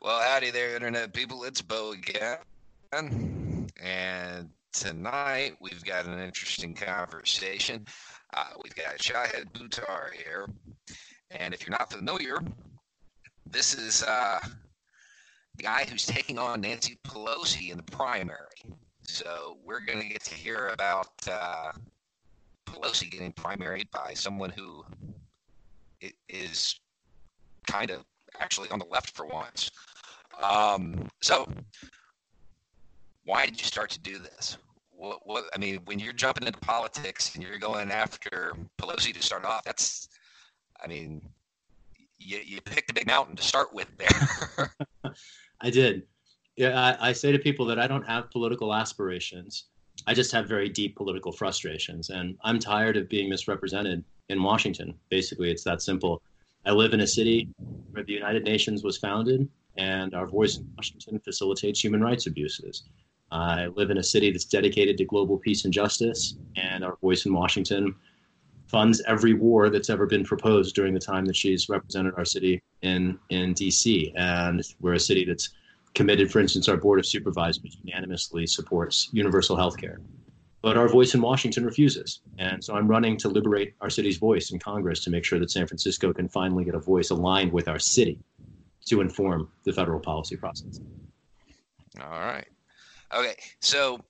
Well, howdy there, Internet people. It's Beau again. And tonight we've got an interesting conversation. Uh, we've got Shahid Buttar here. And if you're not familiar, this is uh, the guy who's taking on Nancy Pelosi in the primary. So we're going to get to hear about uh, Pelosi getting primaried by someone who is kind of actually on the left for once. Um, so, why did you start to do this? What, what, I mean, when you're jumping into politics and you're going after Pelosi to start off, that's, I mean, you, you picked a big mountain to start with there. I did. Yeah, I, I say to people that I don't have political aspirations. I just have very deep political frustrations, and I'm tired of being misrepresented in Washington. Basically, it's that simple. I live in a city where the United Nations was founded, and our voice in Washington facilitates human rights abuses. I live in a city that's dedicated to global peace and justice, and our voice in Washington funds every war that's ever been proposed during the time that she's represented our city in, in DC. And we're a city that's committed, for instance, our Board of Supervisors unanimously supports universal health care. But our voice in Washington refuses. And so I'm running to liberate our city's voice in Congress to make sure that San Francisco can finally get a voice aligned with our city to inform the federal policy process. All right. Okay. So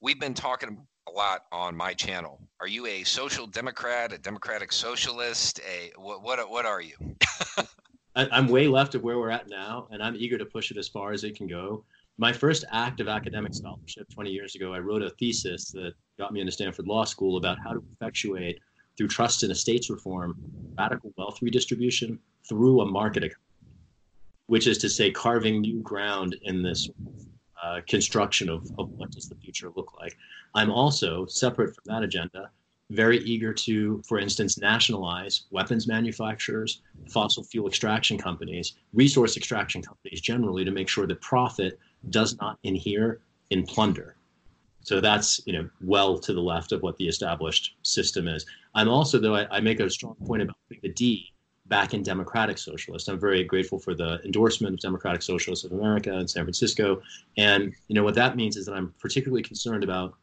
we've been talking a lot on my channel. Are you a social democrat, a democratic socialist? A what? What, what are you? I, I'm way left of where we're at now, and I'm eager to push it as far as it can go my first act of academic scholarship 20 years ago, I wrote a thesis that got me into Stanford Law School about how to effectuate, through trust and estates reform, radical wealth redistribution through a market economy, which is to say, carving new ground in this uh, construction of, of what does the future look like. I'm also, separate from that agenda, very eager to, for instance, nationalize weapons manufacturers, fossil fuel extraction companies, resource extraction companies generally to make sure that profit does not inhere in plunder. So that's you know well to the left of what the established system is. I'm also though I, I make a strong point about the D back in democratic socialist. I'm very grateful for the endorsement of Democratic Socialists of America in San Francisco, and you know what that means is that I'm particularly concerned about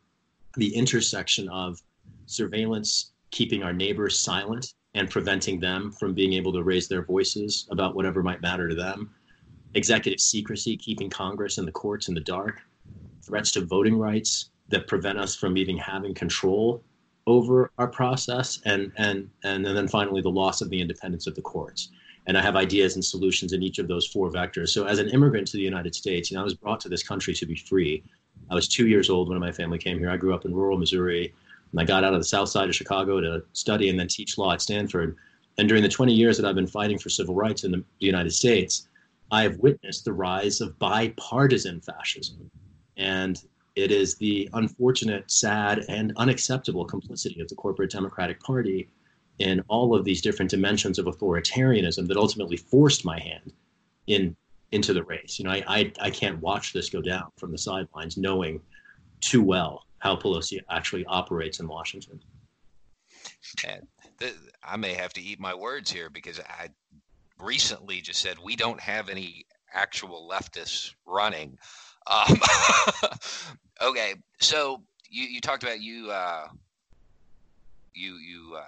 the intersection of surveillance keeping our neighbors silent and preventing them from being able to raise their voices about whatever might matter to them executive secrecy, keeping Congress and the courts in the dark, threats to voting rights that prevent us from even having control over our process, and and and then finally the loss of the independence of the courts. And I have ideas and solutions in each of those four vectors. So as an immigrant to the United States, you know, I was brought to this country to be free. I was two years old when my family came here. I grew up in rural Missouri, and I got out of the south side of Chicago to study and then teach law at Stanford. And during the 20 years that I've been fighting for civil rights in the United States, I have witnessed the rise of bipartisan fascism. And it is the unfortunate, sad, and unacceptable complicity of the corporate Democratic Party in all of these different dimensions of authoritarianism that ultimately forced my hand in into the race. You know, I, I, I can't watch this go down from the sidelines, knowing too well how Pelosi actually operates in Washington. And I may have to eat my words here because I recently just said we don't have any actual leftists running. Um, okay, so you, you talked about you uh, you you uh,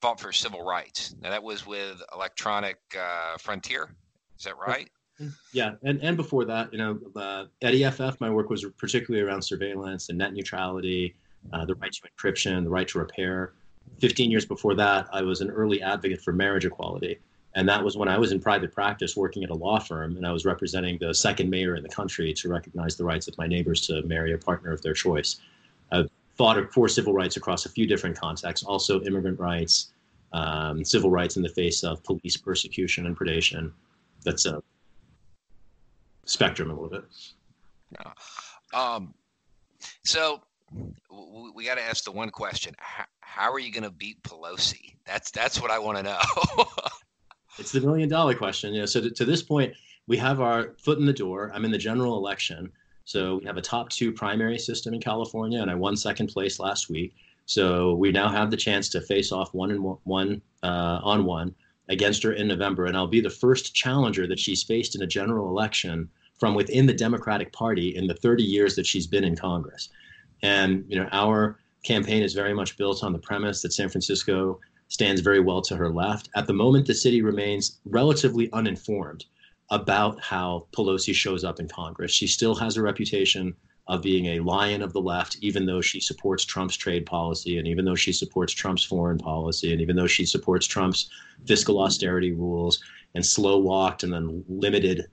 fought for civil rights. Now that was with Electronic uh, Frontier. Is that right? Yeah, and, and before that, you know, uh, at EFF, my work was particularly around surveillance and net neutrality, uh, the right to encryption, the right to repair. 15 years before that, I was an early advocate for marriage equality. And that was when I was in private practice working at a law firm, and I was representing the second mayor in the country to recognize the rights of my neighbors to marry a partner of their choice. I've fought for civil rights across a few different contexts, also immigrant rights, um, civil rights in the face of police persecution and predation. That's a spectrum a little bit. Um, so we got to ask the one question: how, how are you going to beat Pelosi? That's that's what I want to know. It's the million dollar question. You know, so to, to this point, we have our foot in the door. I'm in the general election. So we have a top two primary system in California, and I won second place last week. So we now have the chance to face off one and one uh, on one against her in November, and I'll be the first challenger that she's faced in a general election from within the Democratic Party in the 30 years that she's been in Congress. And you know, our campaign is very much built on the premise that San Francisco stands very well to her left. At the moment, the city remains relatively uninformed about how Pelosi shows up in Congress. She still has a reputation of being a lion of the left, even though she supports Trump's trade policy, and even though she supports Trump's foreign policy, and even though she supports Trump's fiscal austerity rules and slow walked and then limited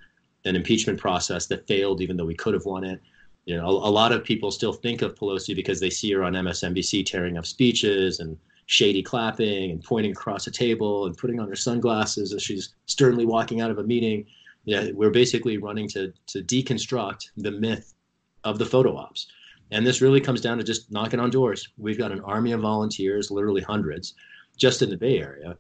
an impeachment process that failed, even though we could have won it. You know, a, a lot of people still think of Pelosi because they see her on MSNBC tearing up speeches and shady clapping and pointing across a table and putting on her sunglasses as she's sternly walking out of a meeting. Yeah, we're basically running to to deconstruct the myth of the photo ops. And this really comes down to just knocking on doors. We've got an army of volunteers, literally hundreds, just in the Bay Area,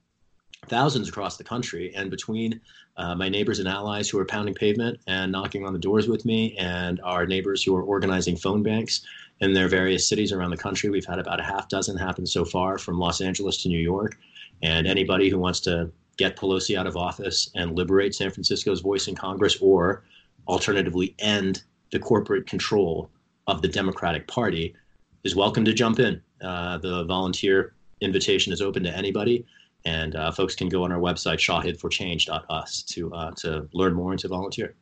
thousands across the country. And between uh, my neighbors and allies who are pounding pavement and knocking on the doors with me, and our neighbors who are organizing phone banks in their various cities around the country, we've had about a half dozen happen so far from Los Angeles to New York. And anybody who wants to get Pelosi out of office and liberate San Francisco's voice in Congress, or alternatively end the corporate control of the Democratic Party, is welcome to jump in. Uh, the volunteer invitation is open to anybody and uh, folks can go on our website shahidforchange.us to uh, to learn more and to volunteer.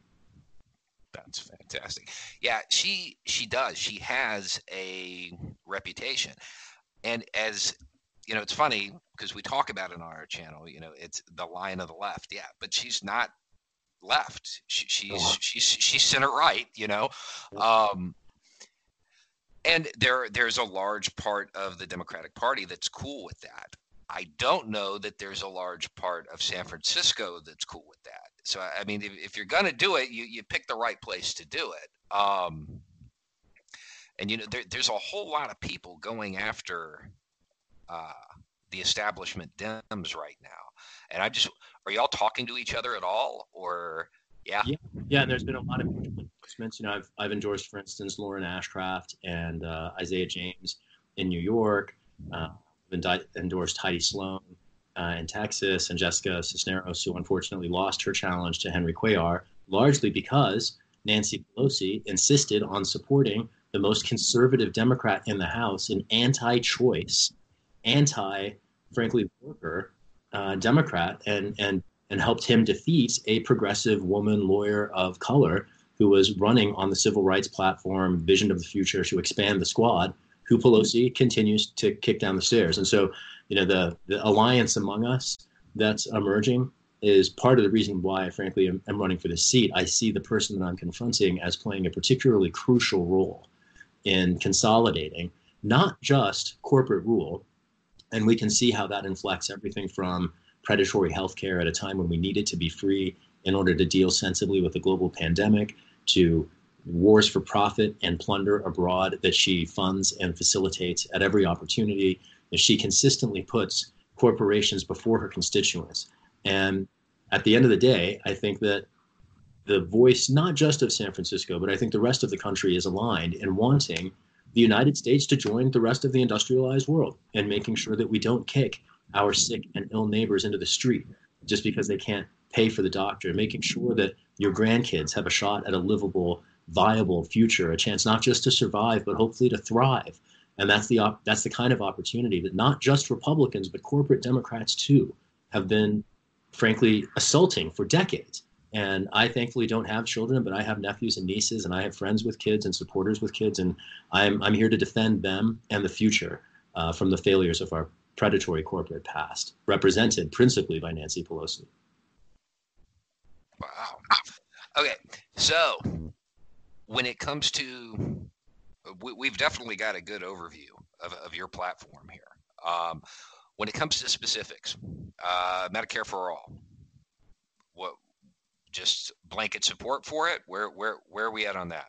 That's fantastic. Yeah, she she does. She has a reputation, and as you know, it's funny because we talk about it on our channel. You know, it's the line of the left. Yeah, but she's not left. She, she's oh. she's she's center right. You know. Um, and there there's a large part of the Democratic Party that's cool with that. I don't know that there's a large part of San Francisco that's cool with that. So I mean, if, if you're going to do it, you you pick the right place to do it. Um, and you know, there, there's a whole lot of people going after uh, the establishment Dems right now. And I just, are y'all talking to each other at all, or yeah? Yeah, yeah. There's been a lot of endorsements. You know, I've I've endorsed, for instance, Lauren Ashcraft and uh, Isaiah James in New York. Uh, endorsed Heidi Sloan uh, in Texas and Jessica Cisneros, who unfortunately lost her challenge to Henry Cuellar, largely because Nancy Pelosi insisted on supporting the most conservative Democrat in the House, an anti choice, anti, frankly, worker uh, Democrat, and, and, and helped him defeat a progressive woman lawyer of color who was running on the civil rights platform, Vision of the Future, to expand the squad who Pelosi continues to kick down the stairs. And so, you know, the, the alliance among us that's emerging is part of the reason why, frankly, I'm, I'm running for this seat. I see the person that I'm confronting as playing a particularly crucial role in consolidating not just corporate rule, and we can see how that inflects everything from predatory healthcare at a time when we needed to be free in order to deal sensibly with the global pandemic to wars for profit and plunder abroad that she funds and facilitates at every opportunity. And she consistently puts corporations before her constituents. And at the end of the day, I think that the voice, not just of San Francisco, but I think the rest of the country is aligned in wanting the United States to join the rest of the industrialized world and making sure that we don't kick our sick and ill neighbors into the street just because they can't pay for the doctor, making sure that your grandkids have a shot at a livable viable future, a chance not just to survive, but hopefully to thrive. And that's the op- that's the kind of opportunity that not just Republicans, but corporate Democrats too have been, frankly, assaulting for decades. And I thankfully don't have children, but I have nephews and nieces, and I have friends with kids and supporters with kids, and I'm I'm here to defend them and the future uh, from the failures of our predatory corporate past, represented principally by Nancy Pelosi. Wow. Okay, so when it comes to, we, have definitely got a good overview of, of your platform here. Um, when it comes to specifics, uh, Medicare for all, what just blanket support for it? Where where where are we at on that?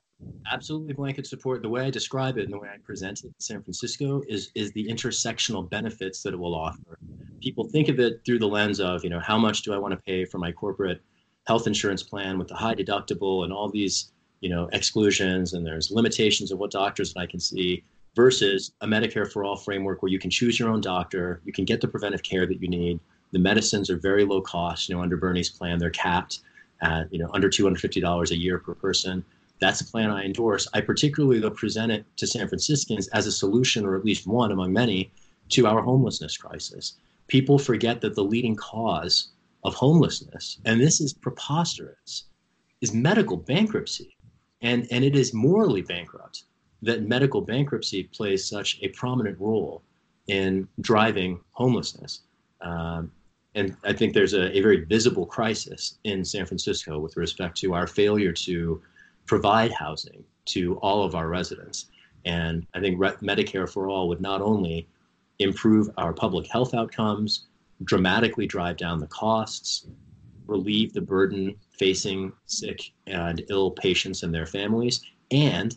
Absolutely blanket support. The way I describe it and the way I present it in San Francisco is is the intersectional benefits that it will offer. People think of it through the lens of, you know, how much do I want to pay for my corporate health insurance plan with the high deductible and all these you know exclusions and there's limitations of what doctors I can see versus a Medicare for all framework where you can choose your own doctor, you can get the preventive care that you need, The medicines are very low cost. You know, under Bernie's plan, they're capped at you know under $250 a year per person. That's a plan I endorse. I particularly though present it to San Franciscans as a solution, or at least one among many, to our homelessness crisis. People forget that the leading cause of homelessness, and this is preposterous, is medical bankruptcy. And, and it is morally bankrupt that medical bankruptcy plays such a prominent role in driving homelessness. Um, and I think there's a, a, very visible crisis in San Francisco with respect to our failure to provide housing to all of our residents. And I think Medicare for All would not only improve our public health outcomes, dramatically drive down the costs, relieve the burden facing sick and ill patients and their families, and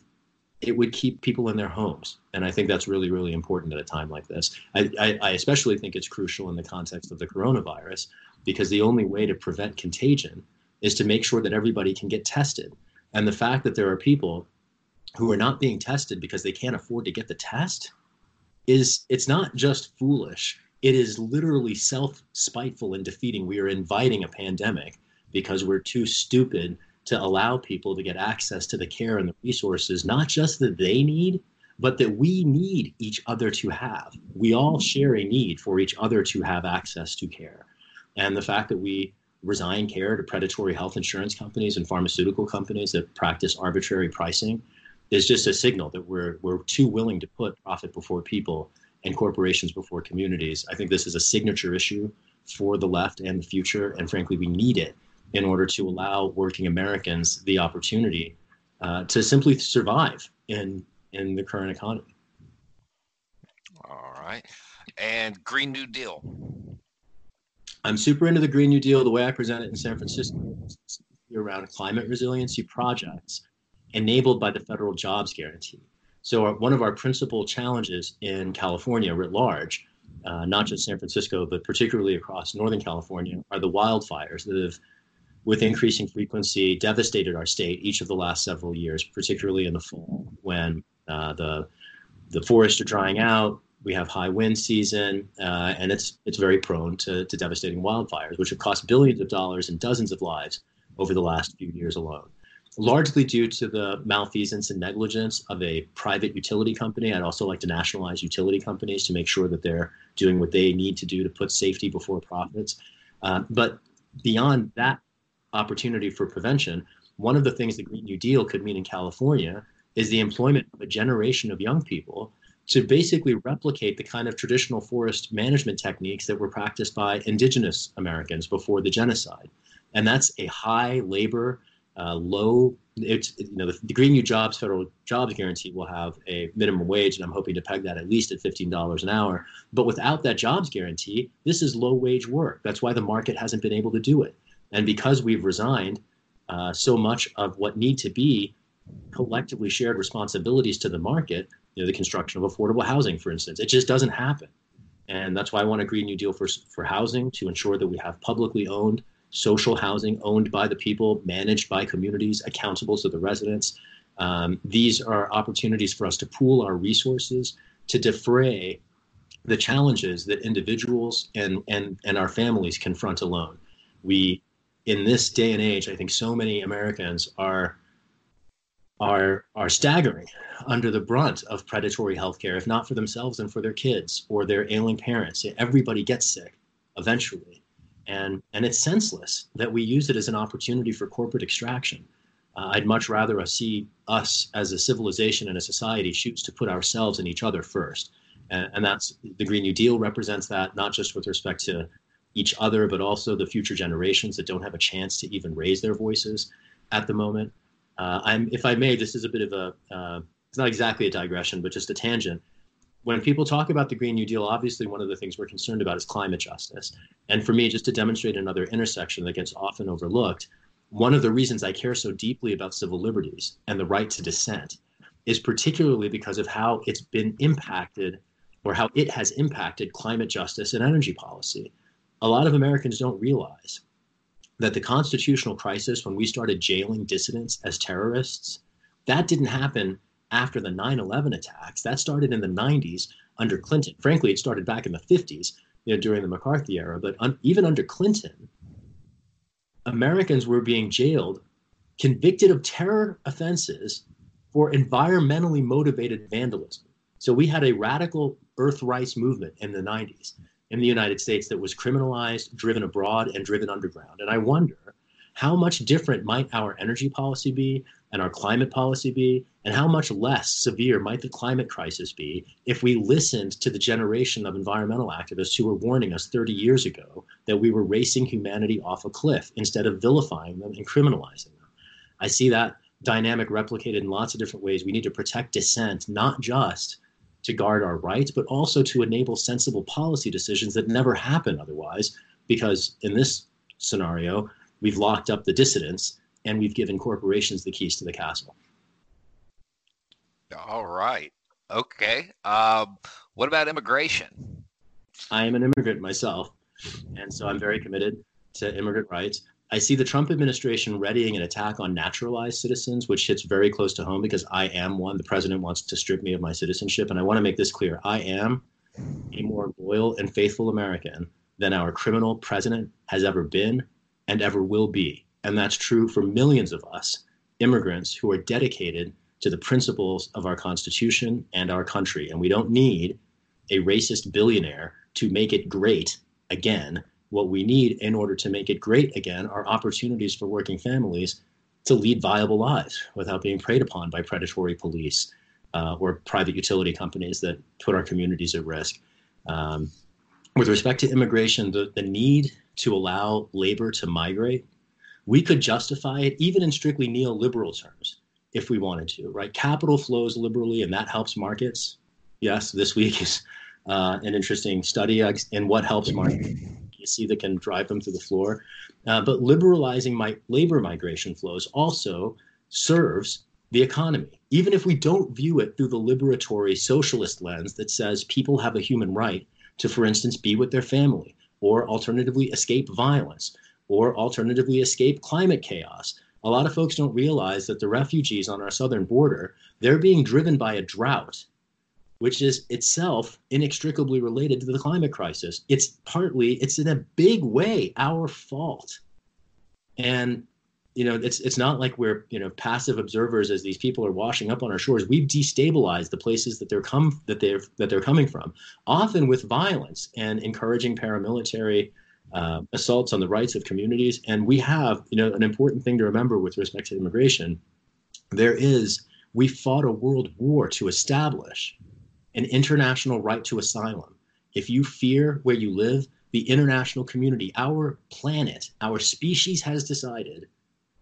it would keep people in their homes. And I think that's really, really important at a time like this. I, I, I, especially think it's crucial in the context of the coronavirus because the only way to prevent contagion is to make sure that everybody can get tested. And the fact that there are people who are not being tested because they can't afford to get the test is it's not just foolish it is literally self spiteful and defeating we are inviting a pandemic because we're too stupid to allow people to get access to the care and the resources not just that they need but that we need each other to have we all share a need for each other to have access to care and the fact that we resign care to predatory health insurance companies and pharmaceutical companies that practice arbitrary pricing is just a signal that we're we're too willing to put profit before people and corporations before communities. I think this is a signature issue for the left and the future, and frankly, we need it in order to allow working Americans the opportunity uh, to simply survive in in the current economy. All right, and Green New Deal. I'm super into the Green New Deal. The way I present it in San Francisco around climate resiliency projects enabled by the federal jobs guarantee. So, our, one of our principal challenges in California writ large, uh, not just San Francisco, but particularly across Northern California, are the wildfires that have, with increasing frequency, devastated our state each of the last several years, particularly in the fall when uh, the the forests are drying out. We have high wind season, uh, and it's it's very prone to, to devastating wildfires, which have cost billions of dollars and dozens of lives over the last few years alone largely due to the malfeasance and negligence of a private utility company. I'd also like to nationalize utility companies to make sure that they're doing what they need to do to put safety before profits. Uh, but beyond that opportunity for prevention, one of the things the Green New Deal could mean in California is the employment of a generation of young people to basically replicate the kind of traditional forest management techniques that were practiced by indigenous Americans before the genocide. And that's a high labor uh, low. It's you know the, the, Green New Jobs federal jobs guarantee will have a minimum wage, and I'm hoping to peg that at least at fifteen dollars an hour. But without that jobs guarantee, this is low wage work. That's why the market hasn't been able to do it, and because we've resigned uh, so much of what need to be collectively shared responsibilities to the market, you know, the construction of affordable housing, for instance, it just doesn't happen. And that's why I want a Green New Deal for, for housing to ensure that we have publicly owned social housing owned by the people, managed by communities, accountable to the residents. Um, these are opportunities for us to pool our resources to defray the challenges that individuals and, and, and our families confront alone. We, in this day and age, I think so many Americans are are are staggering under the brunt of predatory healthcare, if not for themselves and for their kids or their ailing parents. Everybody gets sick eventually and and it's senseless that we use it as an opportunity for corporate extraction. Uh, I'd much rather see us as a civilization and a society shoots to put ourselves and each other first, and, and that's the Green New Deal represents that not just with respect to each other, but also the future generations that don't have a chance to even raise their voices at the moment. Uh, I'm, if I may, this is a bit of a, uh, it's not exactly a digression, but just a tangent when people talk about the Green New Deal, obviously one of the things we're concerned about is climate justice. And for me, just to demonstrate another intersection that gets often overlooked, one of the reasons I care so deeply about civil liberties and the right to dissent is particularly because of how it's been impacted or how it has impacted climate justice and energy policy. A lot of Americans don't realize that the constitutional crisis, when we started jailing dissidents as terrorists, that didn't happen after the 9 11 attacks. That started in the 90s under Clinton. Frankly, it started back in the 50s you know, during the McCarthy era, but un- even under Clinton, Americans were being jailed, convicted of terror offenses for environmentally motivated vandalism. So we had a radical earth rights movement in the 90s in the United States that was criminalized, driven abroad, and driven underground. And I wonder how much different might our energy policy be and our climate policy be, and how much less severe might the climate crisis be if we listened to the generation of environmental activists who were warning us 30 years ago that we were racing humanity off a cliff instead of vilifying them and criminalizing them. I see that dynamic replicated in lots of different ways. We need to protect dissent, not just to guard our rights, but also to enable sensible policy decisions that never happen otherwise, because in this scenario, we've locked up the dissidents and we've given corporations the keys to the castle. All right. Okay. Um, what about immigration? I am an immigrant myself, and so I'm very committed to immigrant rights. I see the Trump administration readying an attack on naturalized citizens, which hits very close to home because I am one. The president wants to strip me of my citizenship. And I want to make this clear I am a more loyal and faithful American than our criminal president has ever been and ever will be. And that's true for millions of us, immigrants who are dedicated to the principles of our Constitution and our country. And we don't need a racist billionaire to make it great again what we need in order to make it great again are opportunities for working families to lead viable lives without being preyed upon by predatory police uh, or private utility companies that put our communities at risk. Um, with respect to immigration, the, the need to allow labor to migrate, we could justify it even in strictly neoliberal terms if we wanted to, right? Capital flows liberally and that helps markets. Yes, this week is uh, an interesting study in what helps markets see that can drive them to the floor. Uh, but liberalizing my labor migration flows also serves the economy. Even if we don't view it through the liberatory socialist lens that says people have a human right to, for instance, be with their family, or alternatively escape violence, or alternatively escape climate chaos. A lot of folks don't realize that the refugees on our southern border, they're being driven by a drought which is itself inextricably related to the climate crisis. It's partly, it's in a big way our fault. And you know, it's it's not like we're you know passive observers as these people are washing up on our shores. We've destabilized the places that they're come that they're that they're coming from, often with violence and encouraging paramilitary uh, assaults on the rights of communities. And we have you know an important thing to remember with respect to immigration. There is we fought a world war to establish an international right to asylum. If you fear where you live, the international community, our planet, our species has decided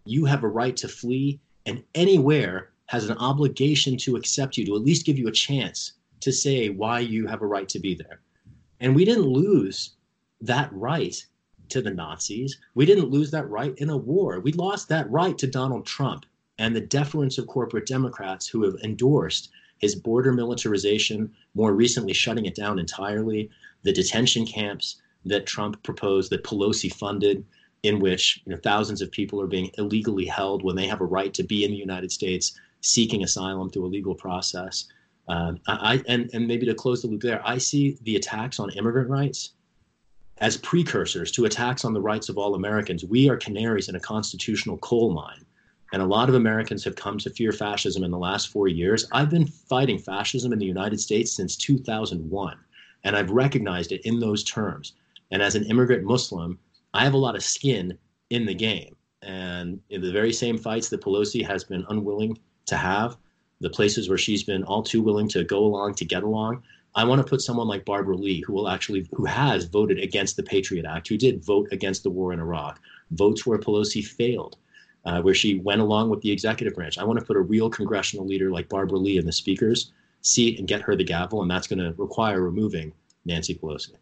you have a right to flee, and anywhere has an obligation to accept you, to at least give you a chance to say why you have a right to be there. And we didn't lose that right to the Nazis. We didn't lose that right in a war. We lost that right to Donald Trump and the deference of corporate Democrats who have endorsed his border militarization, more recently shutting it down entirely, the detention camps that Trump proposed, that Pelosi funded, in which you know, thousands of people are being illegally held when they have a right to be in the United States seeking asylum through a legal process. Um, I, and, and maybe to close the loop there, I see the attacks on immigrant rights as precursors to attacks on the rights of all Americans. We are canaries in a constitutional coal mine. And a lot of Americans have come to fear fascism in the last four years. I've been fighting fascism in the United States since 2001, and I've recognized it in those terms. And as an immigrant Muslim, I have a lot of skin in the game. And in the very same fights that Pelosi has been unwilling to have, the places where she's been all too willing to go along to get along, I want to put someone like Barbara Lee, who will actually, who has voted against the Patriot Act, who did vote against the war in Iraq, votes where Pelosi failed uh, where she went along with the executive branch. I want to put a real congressional leader like Barbara Lee in the speaker's seat and get her the gavel, and that's going to require removing Nancy Pelosi.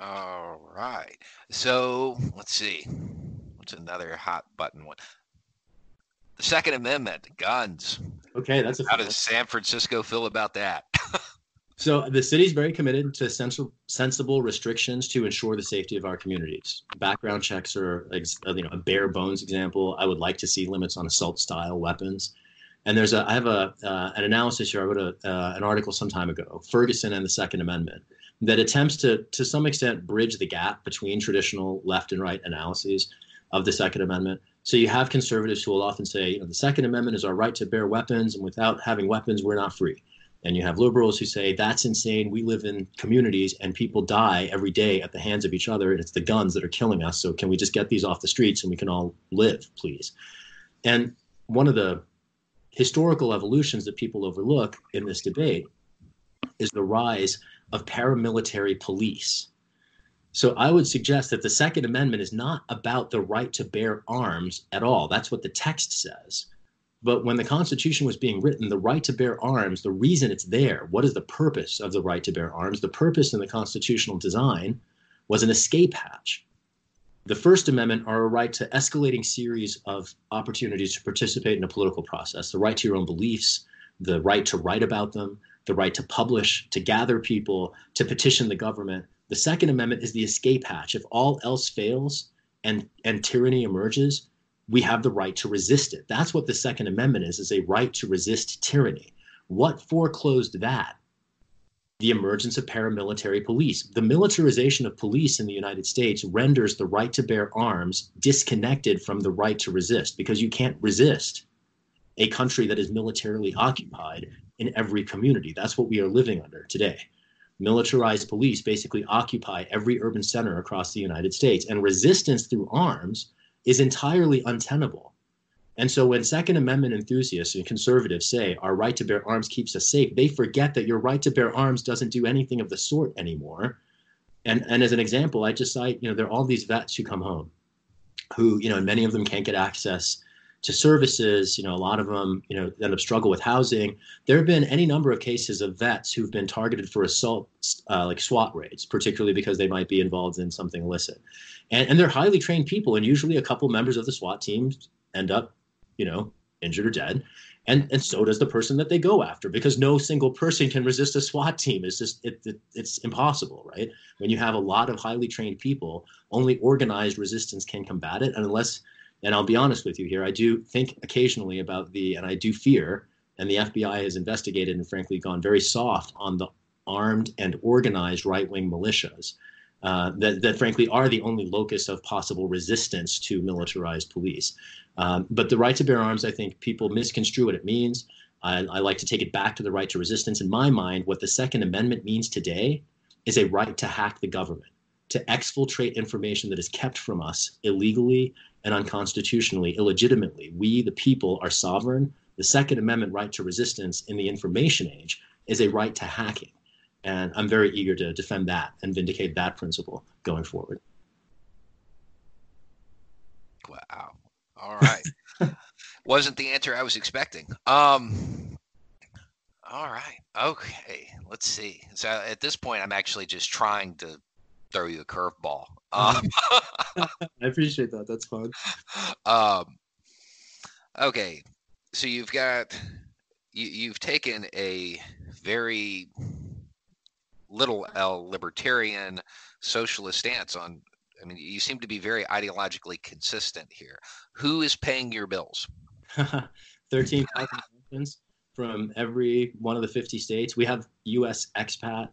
All right. So let's see. What's another hot button one? The Second Amendment, guns. Okay, that's a. How does San Francisco feel about that? So the city is very committed to sensible, sensible restrictions to ensure the safety of our communities. Background checks are, uh, you know, a bare bones example. I would like to see limits on assault style weapons. And there's a, I have a uh, an analysis here. I wrote a, uh, an article some time ago, Ferguson and the Second Amendment. that attempts to, to some extent, bridge the gap between traditional left and right analyses of the Second Amendment. So you have conservatives who will often say, you know, the Second Amendment is our right to bear weapons, and without having weapons, we're not free. And you have liberals who say that's insane. We live in communities and people die every day at the hands of each other. And it's the guns that are killing us. So can we just get these off the streets and we can all live, please? And one of the historical evolutions that people overlook in this debate is the rise of paramilitary police. So I would suggest that the Second Amendment is not about the right to bear arms at all. That's what the text says. But when the Constitution was being written, the right to bear arms, the reason it's there, what is the purpose of the right to bear arms? The purpose in the constitutional design was an escape hatch. The First Amendment are a right to escalating series of opportunities to participate in a political process, the right to your own beliefs, the right to write about them, the right to publish, to gather people, to petition the government. The Second Amendment is the escape hatch. If all else fails and, and tyranny emerges, we have the right to resist it. That's what the Second Amendment is, is a right to resist tyranny. What foreclosed that? The emergence of paramilitary police. The militarization of police in the United States renders the right to bear arms disconnected from the right to resist because you can't resist a country that is militarily occupied in every community. That's what we are living under today. Militarized police basically occupy every urban center across the United States, and resistance through arms is entirely untenable. And so when Second Amendment enthusiasts and conservatives say our right to bear arms keeps us safe, they forget that your right to bear arms doesn't do anything of the sort anymore. And, and as an example, I just cite, you know, there are all these vets who come home who, you know, and many of them can't get access to services. You know, a lot of them, you know, end up struggle with housing. There have been any number of cases of vets who've been targeted for assault, uh, like SWAT raids, particularly because they might be involved in something illicit. And, and they're highly trained people, and usually a couple members of the SWAT teams end up, you know, injured or dead. And, and so does the person that they go after because no single person can resist a SWAT team. It's just it, it, it's impossible, right? When you have a lot of highly trained people, only organized resistance can combat it. And unless and I'll be honest with you here, I do think occasionally about the, and I do fear, and the FBI has investigated and frankly gone very soft on the armed and organized right wing militias. Uh, that, that frankly are the only locus of possible resistance to militarized police. Um, but the right to bear arms, I think people misconstrue what it means. I, I, like to take it back to the right to resistance. In my mind, what the Second Amendment means today is a right to hack the government, to exfiltrate information that is kept from us illegally and unconstitutionally, illegitimately. We, the people, are sovereign. The Second Amendment right to resistance in the information age is a right to hacking. And I'm very eager to defend that and vindicate that principle going forward. Wow. All right. Wasn't the answer I was expecting. Um, all right. Okay. Let's see. So at this point, I'm actually just trying to throw you a curveball. Um, I appreciate that. That's fun. Um, okay, so you've got you, you've taken a very little L libertarian socialist stance on. I mean, you seem to be very ideologically consistent here. Who is paying your bills? Thirteen thousand from every one of the fifty states. We have U.S. expat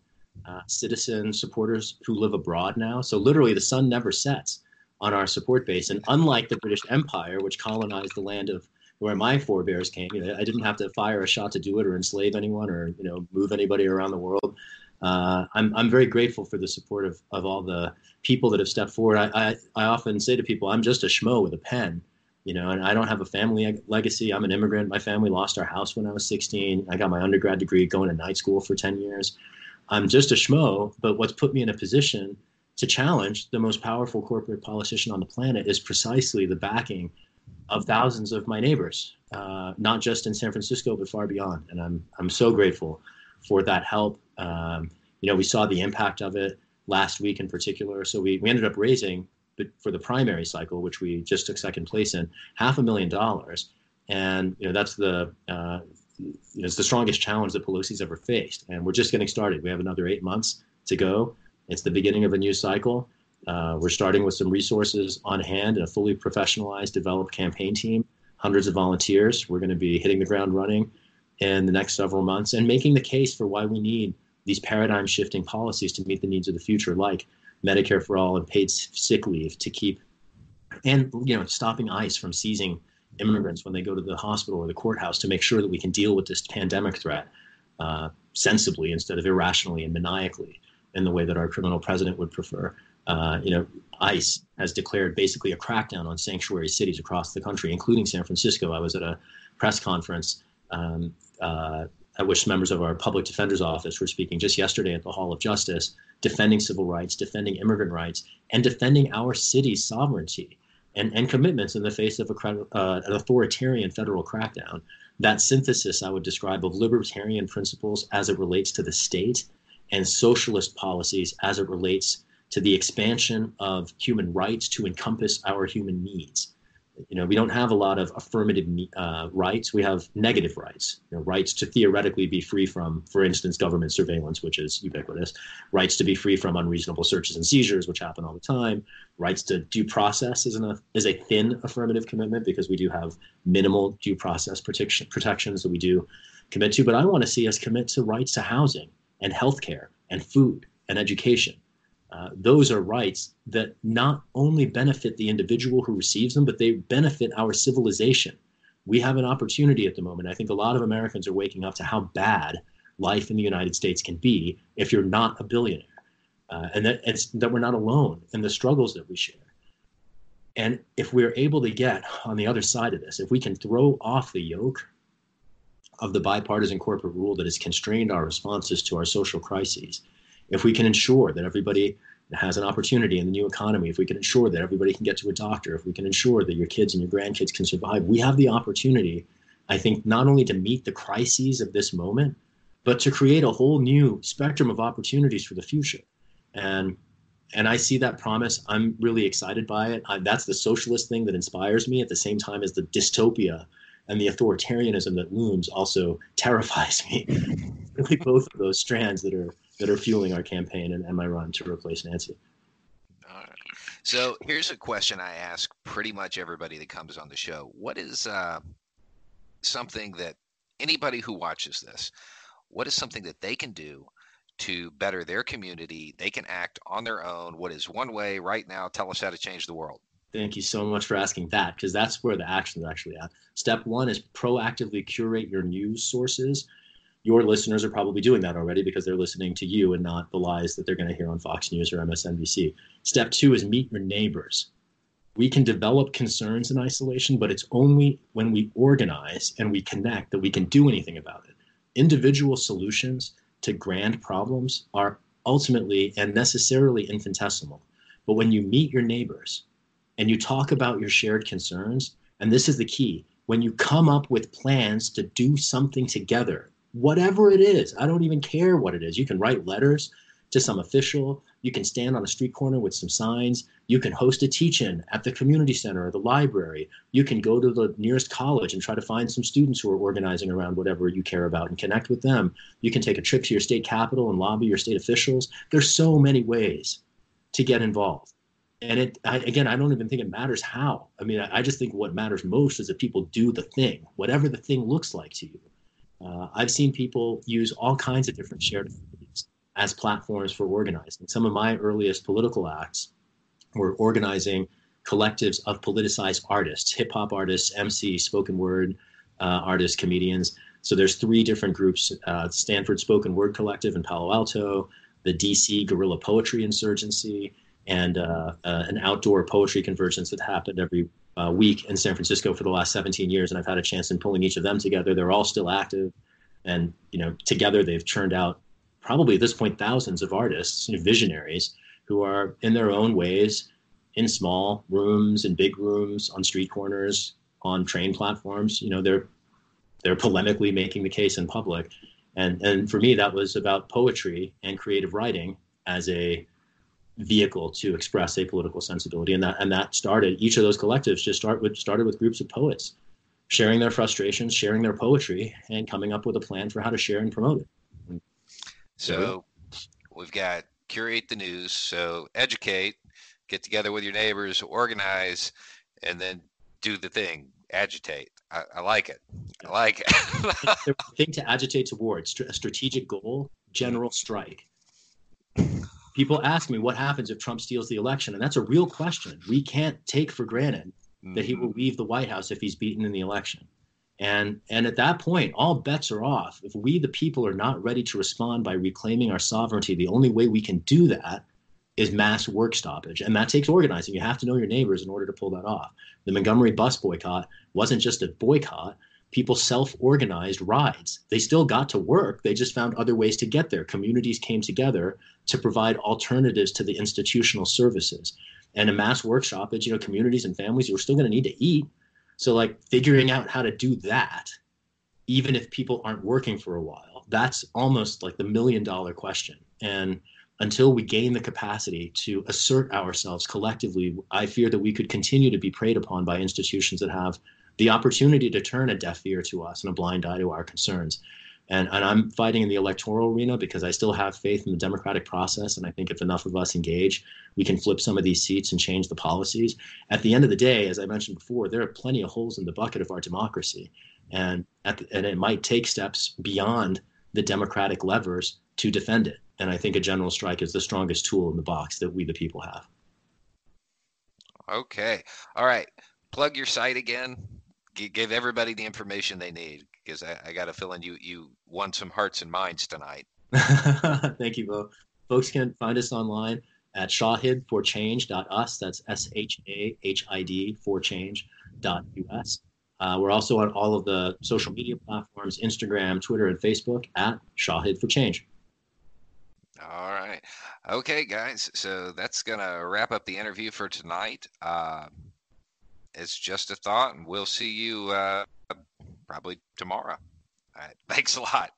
uh, citizen supporters who live abroad now. So literally, the sun never sets on our support base. And unlike the British Empire, which colonized the land of where my forebears came, you know, I didn't have to fire a shot to do it or enslave anyone or you know move anybody around the world. Uh, I'm I'm very grateful for the support of, of all the people that have stepped forward. I, I I often say to people, I'm just a schmo with a pen, you know, and I don't have a family legacy. I'm an immigrant. My family lost our house when I was 16. I got my undergrad degree going to night school for 10 years. I'm just a schmo, but what's put me in a position to challenge the most powerful corporate politician on the planet is precisely the backing of thousands of my neighbors, uh, not just in San Francisco, but far beyond. And I'm, I'm so grateful for that help. Um, you know, we saw the impact of it last week in particular. So we, we ended up raising for the primary cycle, which we just took second place in, half a million dollars. And you know that's the uh, you know, it's the strongest challenge that Pelosi's ever faced. And we're just getting started. We have another eight months to go. It's the beginning of a new cycle. Uh, we're starting with some resources on hand and a fully professionalized, developed campaign team, hundreds of volunteers. We're going to be hitting the ground running in the next several months and making the case for why we need these paradigm shifting policies to meet the needs of the future, like Medicare for all and paid sick leave to keep, and you know, stopping ICE from seizing immigrants when they go to the hospital or the courthouse to make sure that we can deal with this pandemic threat uh, sensibly instead of irrationally and maniacally in the way that our criminal president would prefer. Uh, you know, ICE has declared basically a crackdown on sanctuary cities across the country, including San Francisco. I was at a press conference um, uh, at which members of our public defender's office were speaking just yesterday at the Hall of Justice, defending civil rights, defending immigrant rights, and defending our city's sovereignty and, and commitments in the face of a, uh, an authoritarian federal crackdown. That synthesis I would describe of libertarian principles as it relates to the state and socialist policies as it relates to the expansion of human rights to encompass our human needs you know, we don't have a lot of affirmative uh, rights. We have negative rights, you know, rights to theoretically be free from, for instance, government surveillance, which is ubiquitous, rights to be free from unreasonable searches and seizures, which happen all the time, rights to due process is, a, is a thin affirmative commitment because we do have minimal due process protection, protections that we do commit to. But I want to see us commit to rights to housing and healthcare and food and education uh, those are rights that not only benefit the individual who receives them, but they benefit our civilization. We have an opportunity at the moment. I think a lot of Americans are waking up to how bad life in the United States can be if you're not a billionaire, uh, and that that we're not alone in the struggles that we share. And if we're able to get on the other side of this, if we can throw off the yoke of the bipartisan corporate rule that has constrained our responses to our social crises, if we can ensure that everybody has an opportunity in the new economy, if we can ensure that everybody can get to a doctor, if we can ensure that your kids and your grandkids can survive, we have the opportunity, I think, not only to meet the crises of this moment, but to create a whole new spectrum of opportunities for the future. And and I see that promise. I'm really excited by it. I, that's the socialist thing that inspires me at the same time as the dystopia and the authoritarianism that looms also terrifies me. really, both of those strands that are that are fueling our campaign and, and my run to replace Nancy. All right. So here's a question I ask pretty much everybody that comes on the show. What is uh, something that anybody who watches this, what is something that they can do to better their community? They can act on their own. What is one way right now? Tell us how to change the world. Thank you so much for asking that because that's where the action is actually at. Step one is proactively curate your news sources your listeners are probably doing that already because they're listening to you and not the lies that they're going to hear on Fox News or MSNBC. Step two is meet your neighbors. We can develop concerns in isolation, but it's only when we organize and we connect that we can do anything about it. Individual solutions to grand problems are ultimately and necessarily infinitesimal. But when you meet your neighbors and you talk about your shared concerns, and this is the key, when you come up with plans to do something together whatever it is. I don't even care what it is. You can write letters to some official. You can stand on a street corner with some signs. You can host a teach in at the community center or the library. You can go to the nearest college and try to find some students who are organizing around whatever you care about and connect with them. You can take a trip to your state capital and lobby your state officials. There's so many ways to get involved. And it, I, again, I don't even think it matters how. I mean, I, I just think what matters most is that people do the thing, whatever the thing looks like to you. Uh, I've seen people use all kinds of different shared as platforms for organizing. Some of my earliest political acts were organizing collectives of politicized artists, hip hop artists, MCs, spoken word uh, artists, comedians. So there's three different groups: uh, Stanford Spoken Word Collective in Palo Alto, the DC Guerrilla Poetry Insurgency, and uh, uh, an outdoor poetry convergence that happened every uh, week in San Francisco for the last 17 years, and I've had a chance in pulling each of them together. They're all still active, and you know, together they've churned out probably at this point thousands of artists, you know, visionaries who are in their own ways in small rooms and big rooms on street corners on train platforms. You know, they're they're polemically making the case in public, and and for me that was about poetry and creative writing as a vehicle to express a political sensibility, and that and that started. Each of those collectives just start with started with groups of poets, sharing their frustrations, sharing their poetry, and coming up with a plan for how to share and promote it. So, we've got curate the news. So educate, get together with your neighbors, organize, and then do the thing. Agitate. I, I like it. I like it. the thing to agitate towards a strategic goal general strike. People ask me what happens if Trump steals the election, and that's a real question. We can't take for granted that he will mm-hmm. leave the White House if he's beaten in the election. And and at that point, all bets are off. If we the people are not ready to respond by reclaiming our sovereignty, the only way we can do that is mass work stoppage. And that takes organizing. You have to know your neighbors in order to pull that off. The Montgomery bus boycott wasn't just a boycott, people self organized rides. They still got to work, they just found other ways to get there. Communities came together to provide alternatives to the institutional services. And a mass work stoppage, you know, communities and families, you're still going to need to eat. So, like, figuring out how to do that, even if people aren't working for a while, that's almost like the million dollar question. And until we gain the capacity to assert ourselves collectively, I fear that we could continue to be preyed upon by institutions that have the opportunity to turn a deaf ear to us and a blind eye to our concerns. And, and I'm fighting in the electoral arena because I still have faith in the democratic process. And I think if enough of us engage, we can flip some of these seats and change the policies. At the end of the day, as I mentioned before, there are plenty of holes in the bucket of our democracy. And, the, and it might take steps beyond the democratic levers to defend it. And I think a general strike is the strongest tool in the box that we, the people, have. Okay. All right. Plug your site again. G- give everybody the information they need because I, I, got a feeling you you won some hearts and minds tonight. Thank you, Beau. Folks can find us online at shahid4change.us. That's S H A H I D for change.us. Uh, we're also on all of the social media platforms Instagram, Twitter, and Facebook at Shahid for Change. All right. Okay, guys. So that's going to wrap up the interview for tonight. Uh, it's just a thought, and we'll see you uh, probably tomorrow. All right. Thanks a lot.